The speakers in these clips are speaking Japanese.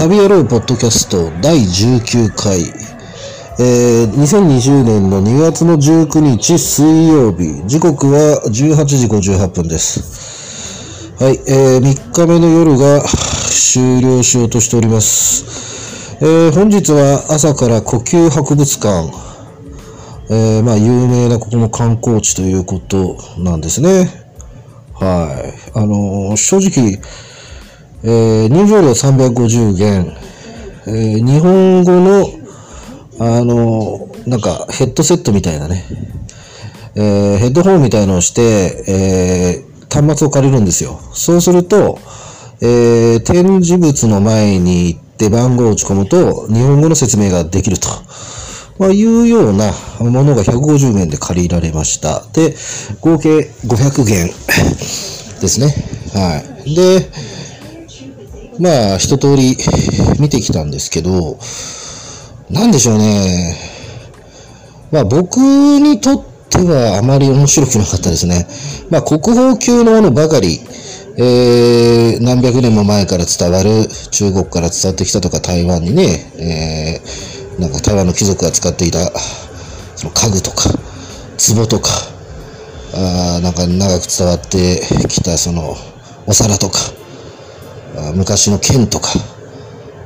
旅野郎ポッドキャスト第19回、えー、2020年の2月の19日水曜日、時刻は18時58分です。はい、えー、3日目の夜が終了しようとしております。えー、本日は朝から呼吸博物館、えー、まあ有名なここも観光地ということなんですね。はい。あのー正直、えー入場料350元、えー日本語の、あのなんかヘッドセットみたいなね、えーヘッドホンみたいのをして、えー端末を借りるんですよ。そうすると、えー展示物の前に行って番号を打ち込むと、日本語の説明ができると。まあ、いうようなものが150元で借りられました。で、合計500元ですね。はい。で、まあ、一通り見てきたんですけど、なんでしょうね。まあ、僕にとってはあまり面白くなかったですね。まあ、国宝級のものばかり、えー、何百年も前から伝わる、中国から伝わってきたとか台湾にね、えー、なんか台湾の貴族が使っていた、その家具とか、壺とか、あなんか長く伝わってきたそのお皿とか、昔の剣とか、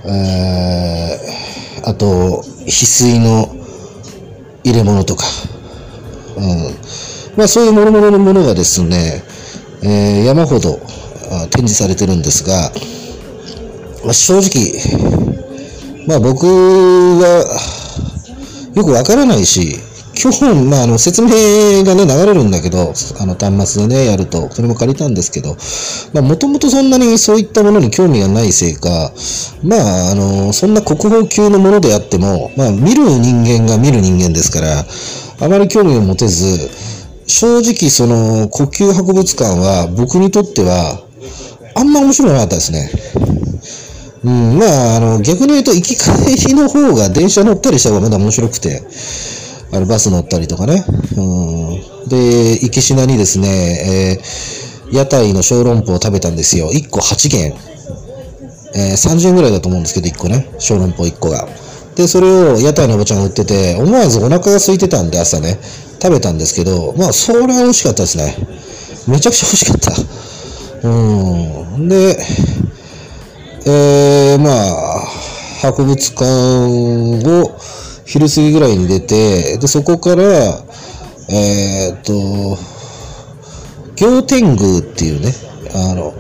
えーあと、翡翠の入れ物とか、うん。まあそういう諸々のものがですね、えー山ほど展示されてるんですが、まあ、正直、まあ僕がよくわからないし、今日、まあ、あの、説明がね、流れるんだけど、あの、端末でね、やると、それも借りたんですけど、まあ、もともとそんなにそういったものに興味がないせいか、まあ、あの、そんな国宝級のものであっても、まあ、見る人間が見る人間ですから、あまり興味を持てず、正直、その、呼吸博物館は、僕にとっては、あんま面白くなかったですね。うん、まあ、あの、逆に言うと、行き帰りの方が電車乗ったりした方がまだ面白くて、あの、バス乗ったりとかね。うん。で、行きしなにですね、えー屋台の小籠包を食べたんですよ。1個8元。えー30円ぐらいだと思うんですけど、1個ね。小籠包1個が。で、それを屋台のおばちゃんが売ってて、思わずお腹が空いてたんで朝ね、食べたんですけど、まあ、それは美味しかったですね。めちゃくちゃ美味しかった。うん。で、えー、まあ、博物館を昼過ぎぐらいに出て、で、そこから、えーっと、行天宮っていうね、あの、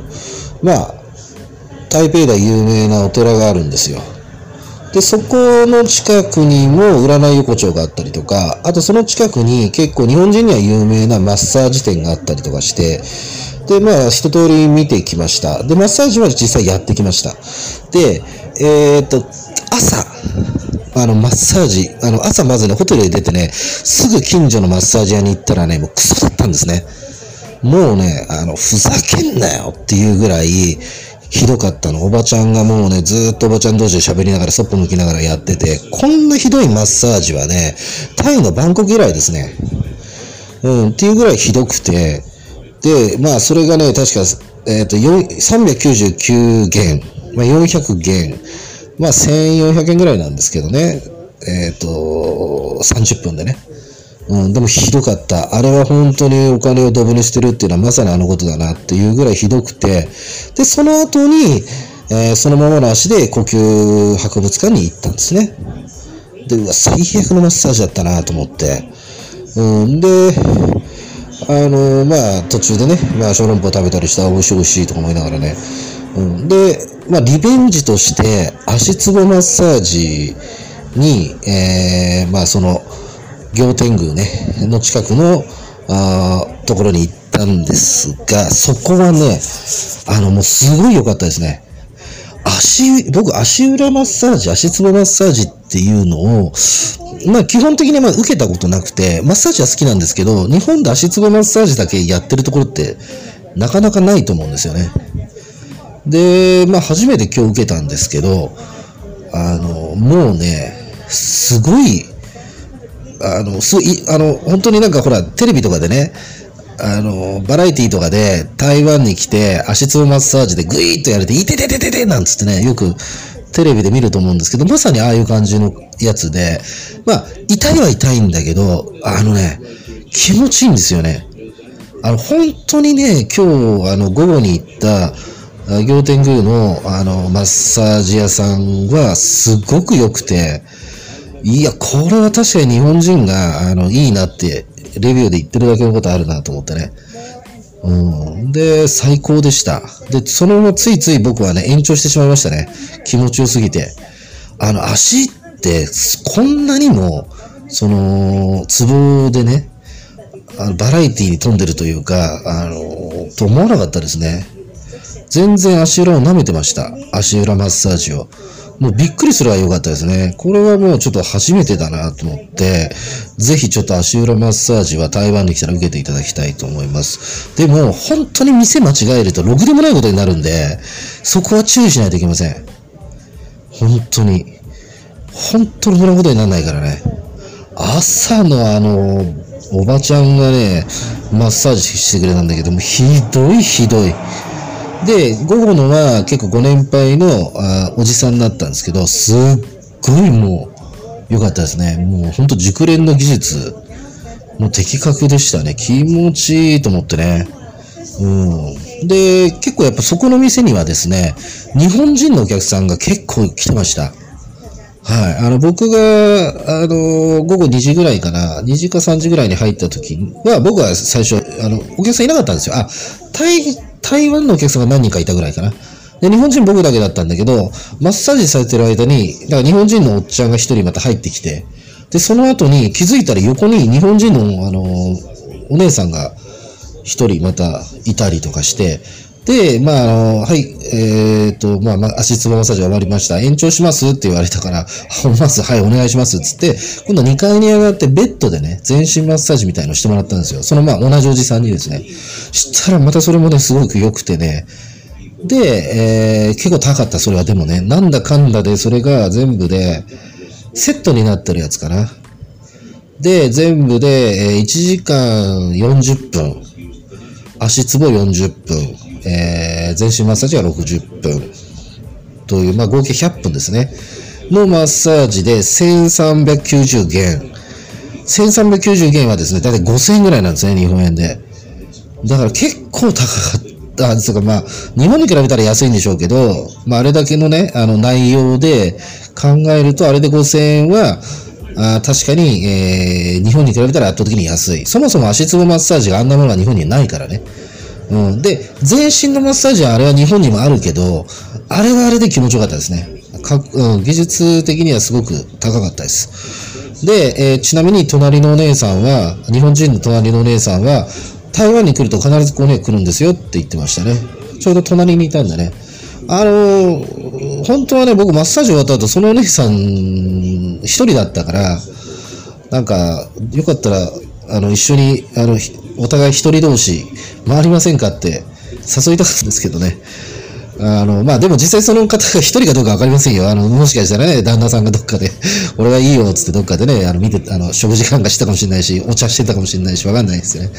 まあ、台北で有名なお寺があるんですよ。で、そこの近くにも占い横丁があったりとか、あとその近くに結構日本人には有名なマッサージ店があったりとかして、で、まあ、一通り見てきました。で、マッサージは実際やってきました。で、えーっと、朝、あの、マッサージ、あの、朝まずね、ホテルへ出てね、すぐ近所のマッサージ屋に行ったらね、もうクソだったんですね。もうね、あの、ふざけんなよっていうぐらい、ひどかったの。おばちゃんがもうね、ずっとおばちゃん同士で喋りながら、そっぽ向きながらやってて、こんなひどいマッサージはね、タイのバンコク以来ですね。うん、っていうぐらいひどくて、で、まあ、それがね、確か、えっ、と、399元、まあ、400元、まあ、1400円ぐらいなんですけどね、えっ、と、30分でね。うん、でもひどかった。あれは本当にお金をドブにしてるっていうのはまさにあのことだなっていうぐらいひどくて、で、その後に、えーそのままの足で呼吸博物館に行ったんですね。で、うわ、最悪のマッサージだったなと思って。うん、で、あのまあ、途中でね、まあ、小籠包食べたりしたら美味しい美味しいとか思いながらね。うん、で、まあ、リベンジとして、足つぼマッサージに、えーまあ、その、行天宮ね、の近くの、あところに行ったんですが、そこはね、あの、もうすごい良かったですね。足、僕、足裏マッサージ、足つぼマッサージっていうのを、まあ基本的にまあ受けたことなくて、マッサージは好きなんですけど、日本で足つぼマッサージだけやってるところって、なかなかないと思うんですよね。で、まあ初めて今日受けたんですけど、あの、もうね、すごい、あの、すい、あの、本当になんかほら、テレビとかでね、あの、バラエティとかで台湾に来て足つぼマッサージでグイーッとやれて、いてててててなんつってね、よくテレビで見ると思うんですけど、まさにああいう感じのやつで、まあ、痛いは痛いんだけど、あのね、気持ちいいんですよね。あの、本当にね、今日、あの、午後に行った、仰天宮の、あの、マッサージ屋さんは、すごく良くて、いや、これは確かに日本人が、あの、いいなって、レビューで言ってるだけのことあるなと思ってね。うん。で、最高でした。で、そのままついつい僕はね、延長してしまいましたね。気持ちよすぎて。あの、足って、こんなにも、その、ツボでね、あのバラエティに富んでるというか、あの、と思わなかったですね。全然足裏を舐めてました。足裏マッサージを。もうびっくりするは良かったですね。これはもうちょっと初めてだなと思って、ぜひちょっと足裏マッサージは台湾に来たら受けていただきたいと思います。でも、本当に店間違えるとろくでもないことになるんで、そこは注意しないといけません。本当に。本当にこんなことにならないからね。朝のあの、おばちゃんがね、マッサージしてくれたんだけども、ひどいひどい。で、午後のは結構ご年配のあおじさんだったんですけど、すっごいもう良かったですね。もうほんと熟練の技術の的確でしたね。気持ちいいと思ってね。うん。で、結構やっぱそこの店にはですね、日本人のお客さんが結構来てました。はい。あの、僕が、あの、午後2時ぐらいかな、2時か3時ぐらいに入った時は、僕は最初、あの、お客さんいなかったんですよ。あ、台、台湾のお客さんが何人かいたぐらいかな。で、日本人僕だけだったんだけど、マッサージされてる間に、だから日本人のおっちゃんが一人また入ってきて、で、その後に気づいたら横に日本人の、あの、お姉さんが一人またいたりとかして、で、まあ、あの、はい、えっ、ー、と、まあ、まあ、足つぼマッサージ終わりました。延長しますって言われたから、まず、はい、お願いしますっつって、今度2階に上がってベッドでね、全身マッサージみたいのしてもらったんですよ。そのまあ、同じおじさんにですね。したらまたそれもね、すごく良くてね。で、えー、結構高かった、それはでもね、なんだかんだで、それが全部で、セットになってるやつかな。で、全部で、えー、1時間40分。足つぼ40分。えー、全身マッサージは60分という、まあ、合計100分ですね。のマッサージで1390元。1390元はですね、だいたい5000円ぐらいなんですね、日本円で。だから結構高かったんですが、まあ、日本に比べたら安いんでしょうけど、まあ、あれだけのね、あの内容で考えると、あれで5000円は、あ確かに、えー、日本に比べたら圧倒的に安い。そもそも足つぼマッサージがあんなものが日本にないからね。うん。で、全身のマッサージはあれは日本にもあるけど、あれはあれで気持ちよかったですね。かうん、技術的にはすごく高かったです。で、えー、ちなみに隣のお姉さんは、日本人の隣のお姉さんは、台湾に来ると必ずこうね、来るんですよって言ってましたね。ちょうど隣にいたんだね。あのー、本当はね、僕マッサージ終わった後、そのお姉さん一人だったから、なんか、よかったら、あの、一緒に、あの、お互い一人同士回りませんかって誘いたかったんですけどね。あの、まあでも実際その方が一人かどうかわかりませんよ。あの、もしかしたらね、旦那さんがどっかで、俺はいいよ、つってどっかでね、あの、見て、あの、食事感がしてたかもしれないし、お茶してたかもしれないし、わかんないですよね。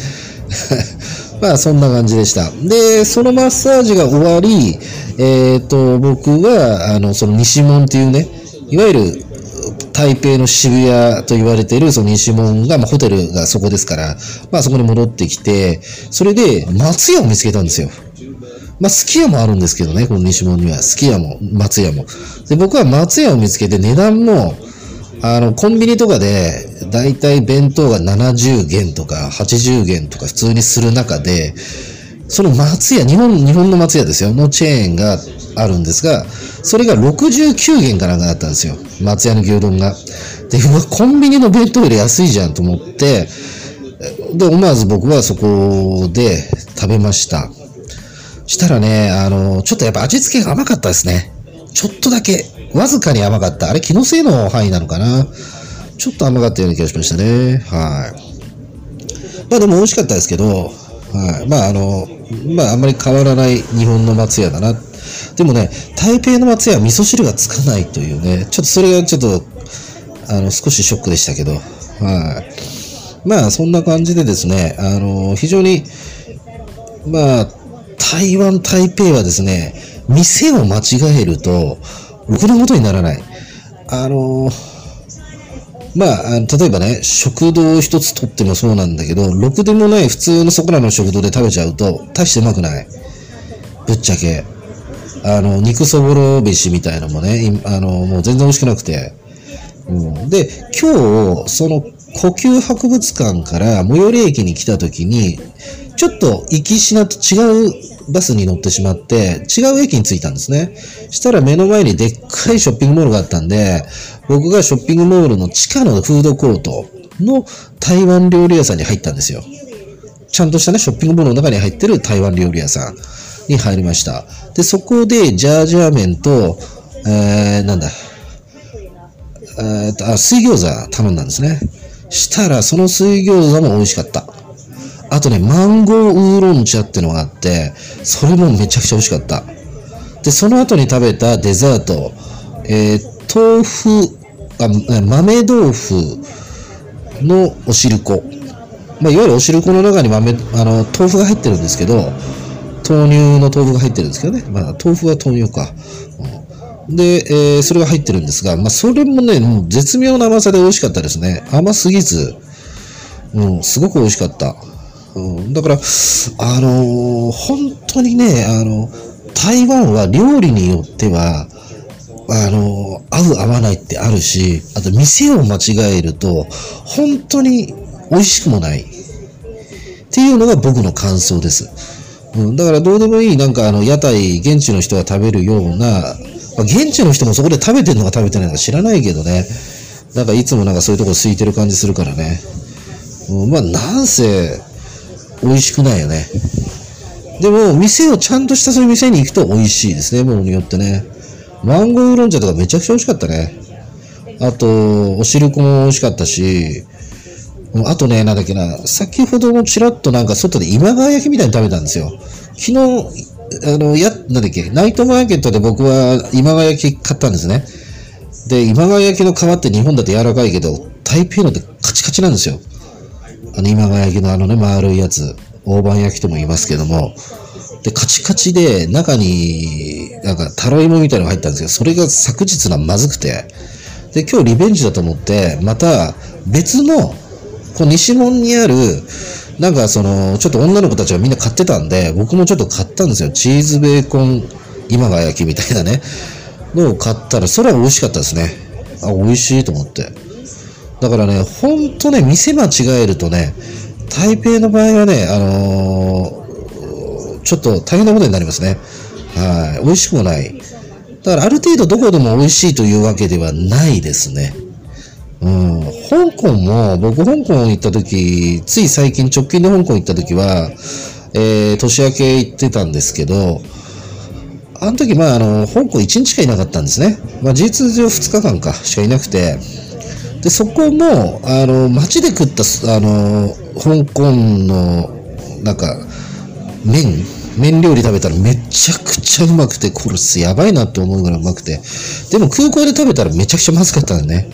まあそんな感じでした。で、そのマッサージが終わり、えっ、ー、と、僕は、あの、その西門っていうね、いわゆる台北の渋谷と言われているその西門が、まあ、ホテルがそこですから、まあそこに戻ってきて、それで松屋を見つけたんですよ。まあ、すき家もあるんですけどね、この西門には。すき家も、松屋も。で、僕は松屋を見つけて値段も、あの、コンビニとかで、だいたい弁当が70元とか80元とか普通にする中で、その松屋、日本、日本の松屋ですよ、のチェーンがあるんですが、それが69元かなんかだったんですよ。松屋の牛丼が。で、うわ、コンビニの弁当より安いじゃんと思って、で、思わず僕はそこで食べました。したらね、あの、ちょっとやっぱ味付けが甘かったですね。ちょっとだけ、わずかに甘かった。あれ、気のせいの範囲なのかな。ちょっと甘かったような気がしましたね。はい。まあでも美味しかったですけど、はい。まああの、まああんまり変わらない日本の松屋だなでもね、台北の松屋は味噌汁がつかないというね、ちょっとそれがちょっと、あの、少しショックでしたけど、はい。まあ、そんな感じでですね、あの、非常に、まあ、台湾、台北はですね、店を間違えると、ろくなことにならない。あのーまあ、例えばね、食堂一つとってもそうなんだけど、ろくでもない普通のそこらの食堂で食べちゃうと、大してうまくない。ぶっちゃけ。あの、肉そぼろ飯みたいのもね、あの、もう全然美味しくなくて。うん、で、今日、その呼吸博物館から最寄り駅に来た時に、ちょっと行きしなと違うバスに乗ってしまって、違う駅に着いたんですね。したら目の前にでっかいショッピングモールがあったんで、僕がショッピングモールの地下のフードコートの台湾料理屋さんに入ったんですよ。ちゃんとしたね、ショッピングモールの中に入ってる台湾料理屋さんに入りました。で、そこでジャージャー麺と、えー、なんだ、えー、とあ水餃子頼んだんですね。したら、その水餃子も美味しかった。あとね、マンゴーウーロン茶ってのがあって、それもめちゃくちゃ美味しかった。で、その後に食べたデザート、えー、豆腐、あ豆豆腐のお汁粉。まあ、いわゆるお汁粉の中に豆、あの、豆腐が入ってるんですけど、豆乳の豆腐が入ってるんですけどね。まあ、豆腐は豆乳か。で、えー、それが入ってるんですが、まあ、それもね、もう絶妙な甘さで美味しかったですね。甘すぎず、うん、すごく美味しかった。うん、だから、あのー、本当にね、あの、台湾は料理によっては、あの、合う合わないってあるし、あと店を間違えると、本当に美味しくもない。っていうのが僕の感想です。うん、だからどうでもいい、なんかあの、屋台、現地の人が食べるような、ま、現地の人もそこで食べてるのか食べてないのか知らないけどね。なんかいつもなんかそういうとこ空いてる感じするからね。うん、まあ、なんせ、美味しくないよね。でも、店をちゃんとしたそういう店に行くと美味しいですね、ものによってね。マンゴーウーロン茶とかめちゃくちゃ美味しかったね。あと、お汁粉も美味しかったし、あとね、なんだっけな、先ほどもちらっとなんか外で今川焼きみたいに食べたんですよ。昨日、あの、や、なんだっけ、ナイトマーケットで僕は今川焼き買ったんですね。で、今川焼きの皮って日本だと柔らかいけど、台北のってカチカチなんですよ。あの今川焼きのあのね、丸いやつ。大判焼きとも言いますけども。で、カチカチで、中に、なんか、タロイモみたいなのが入ったんですけど、それが昨日のまずくて、で、今日リベンジだと思って、また、別の、こう、西門にある、なんかその、ちょっと女の子たちがみんな買ってたんで、僕もちょっと買ったんですよ。チーズベーコン今が焼きみたいなね。のを買ったら、それは美味しかったですね。あ、美味しいと思って。だからね、ほんとね、店間違えるとね、台北の場合はね、あのーちょっと大変なことになりますね。はい。美味しくもない。だからある程度どこでも美味しいというわけではないですね。うん。香港も、僕香港行った時、つい最近直近で香港行った時は、えー、年明け行ってたんですけど、あの時、まあ、あの、香港1日しかいなかったんですね。まあ、事実上2日間か、しかいなくて、で、そこも、あの、街で食った、あの、香港の、なんか、麺麺料理食べたらめちゃくちゃうまくて、これやばいなって思うぐらいうまくて。でも空港で食べたらめちゃくちゃまずかったのね。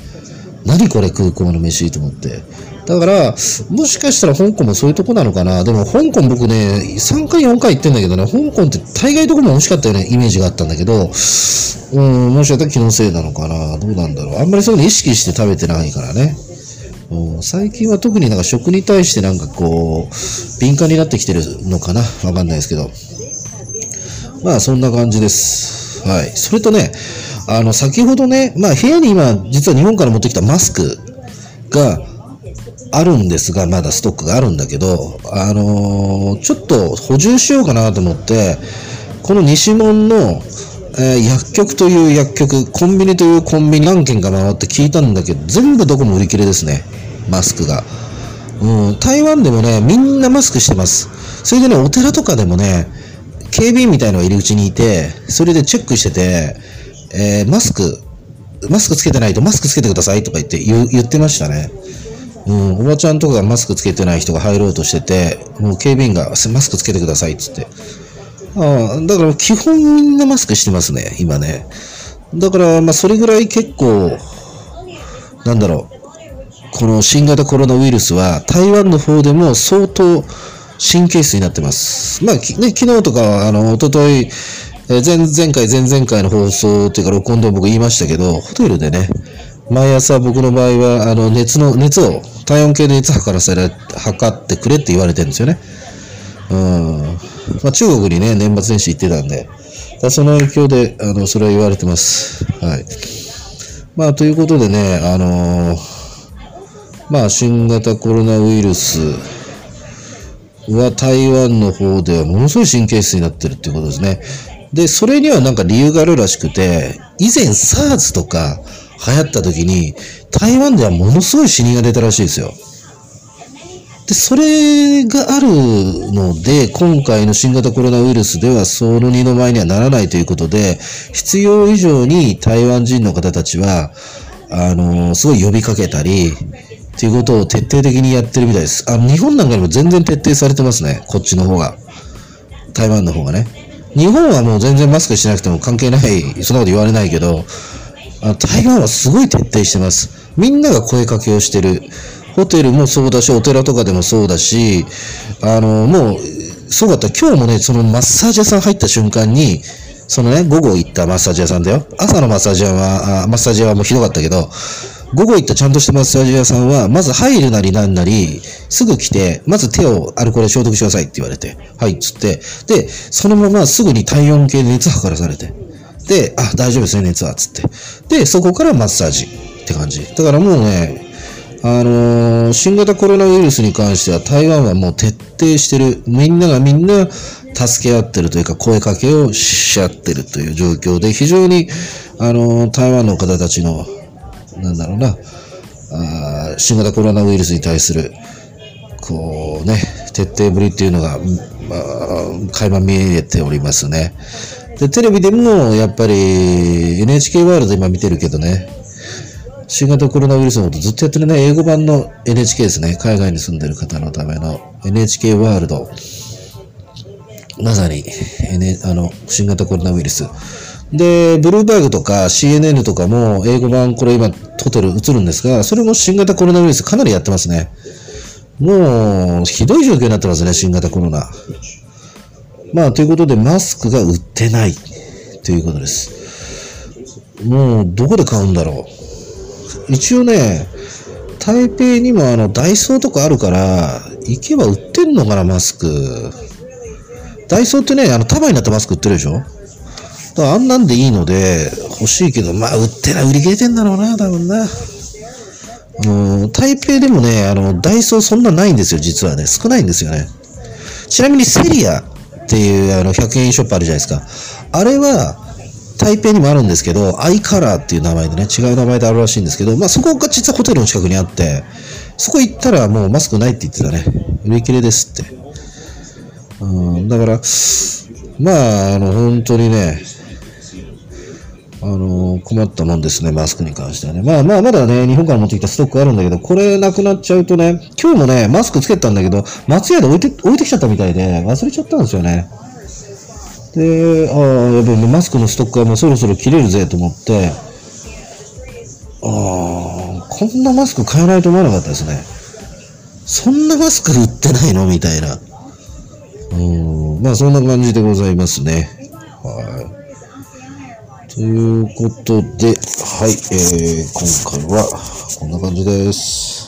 何これ空港の飯と思って。だから、もしかしたら香港もそういうとこなのかな。でも香港僕ね、3回4回行ってんだけどね、香港って大概どこも美味しかったよね、イメージがあったんだけど、うん、もしかしたら気のせいなのかな。どうなんだろう。あんまりそういうの意識して食べてないからね。最近は特になんか食に対してなんかこう、敏感になってきてるのかなわかんないですけど。まあそんな感じです。はい。それとね、あの、先ほどね、まあ部屋に今、実は日本から持ってきたマスクがあるんですが、まだストックがあるんだけど、あのー、ちょっと補充しようかなと思って、この西門のえー、薬局という薬局、コンビニというコンビニ何軒か回って聞いたんだけど、全部どこも売り切れですね。マスクが。うん、台湾でもね、みんなマスクしてます。それでね、お寺とかでもね、警備員みたいのが入り口にいて、それでチェックしてて、えー、マスク、マスクつけてないとマスクつけてくださいとか言って言言ってましたね。うん、おばちゃんとかがマスクつけてない人が入ろうとしてて、もう警備員がマスクつけてくださいっつって。ああ、だから基本みんなマスクしてますね、今ね。だから、まあ、それぐらい結構、なんだろう、この新型コロナウイルスは台湾の方でも相当神経質になってます。まあ、ね、昨日とか、あの、おととい、え前前回、前々回の放送っていうか録音で僕言いましたけど、ホテルでね、毎朝僕の場合は、あの、熱の、熱を、体温計で熱測らせられ、測ってくれって言われてるんですよね。うん。まあ、中国にね、年末年始行ってたんで、だその影響で、あの、それは言われてます。はい。まあ、ということでね、あのーまあ、新型コロナウイルスは台湾の方ではものすごい神経質になってるっていうことですね。で、それにはなんか理由があるらしくて、以前 SARS とか流行った時に、台湾ではものすごい死人が出たらしいですよ。で、それがあるので、今回の新型コロナウイルスではその二の舞にはならないということで、必要以上に台湾人の方たちは、あのすごい呼びかけたり、っていうことを徹底的にやってるみたいです。あの、日本なんかにも全然徹底されてますね。こっちの方が。台湾の方がね。日本はもう全然マスクしなくても関係ない、そんなこと言われないけど、あ台湾はすごい徹底してます。みんなが声かけをしてる。ホテルもそうだし、お寺とかでもそうだし、あの、もう、そうだった。今日もね、そのマッサージ屋さん入った瞬間に、そのね、午後行ったマッサージ屋さんだよ。朝のマッサージ屋は、あマッサージ屋はもうひどかったけど、午後行ったちゃんとしたマッサージ屋さんは、まず入るなりなんなり、すぐ来て、まず手をアルコール消毒してくださいって言われて、はい、つって、で、そのまますぐに体温計で熱測らされて、で、あ、大丈夫ですね、熱は、つって。で、そこからマッサージって感じ。だからもうね、あのー新型コロナウイルスに関しては台湾はもう徹底してる。みんながみんな助け合ってるというか声かけをし合ってるという状況で、非常に、あのー台湾の方たちの、なんだろうな、あ新型コロナウイルスに対する、こうね、徹底ぶりっていうのが、まあ、垣間見えておりますね。で、テレビでも、やっぱり、NHK ワールド今見てるけどね、新型コロナウイルスのことずっとやってるね、英語版の NHK ですね。海外に住んでる方のための NHK ワールド。まさに、N、あの、新型コロナウイルス。で、ブルーバーグとか CNN とかも英語版これ今ホテル映るんですが、それも新型コロナウイルスかなりやってますね。もう、ひどい状況になってますね、新型コロナ。まあ、ということで、マスクが売ってないということです。もう、どこで買うんだろう。一応ね、台北にもあの、ダイソーとかあるから、行けば売ってんのかな、マスク。ダイソーってね、あの、束になったマスク売ってるでしょだからあんなんでいいので、欲しいけど、まあ、売ってない、売り切れてんだろうな、多分な。あの、台北でもね、あの、ダイソーそんなないんですよ、実はね。少ないんですよね。ちなみにセリアっていうあの100円ショップあるじゃないですか。あれは、台北にもあるんですけど、アイカラーっていう名前でね、違う名前であるらしいんですけど、まあそこが実はホテルの近くにあって、そこ行ったらもうマスクないって言ってたね。売り切れですって。うん、だから、まあ、あの、本当にね、あの、困ったもんですね、マスクに関してはね。まあまあ、まだね、日本から持ってきたストックあるんだけど、これなくなっちゃうとね、今日もね、マスクつけたんだけど、松屋で置いて、置いてきちゃったみたいで、忘れちゃったんですよね。で、ああ、やっぱマスクのストックはもうそろそろ切れるぜと思って、ああ、こんなマスク買えないと思わなかったですね。そんなマスク売ってないの？みたいな。うん、まあそんな感じでございますね。はい。ということで、はい、えー、今回はこんな感じです。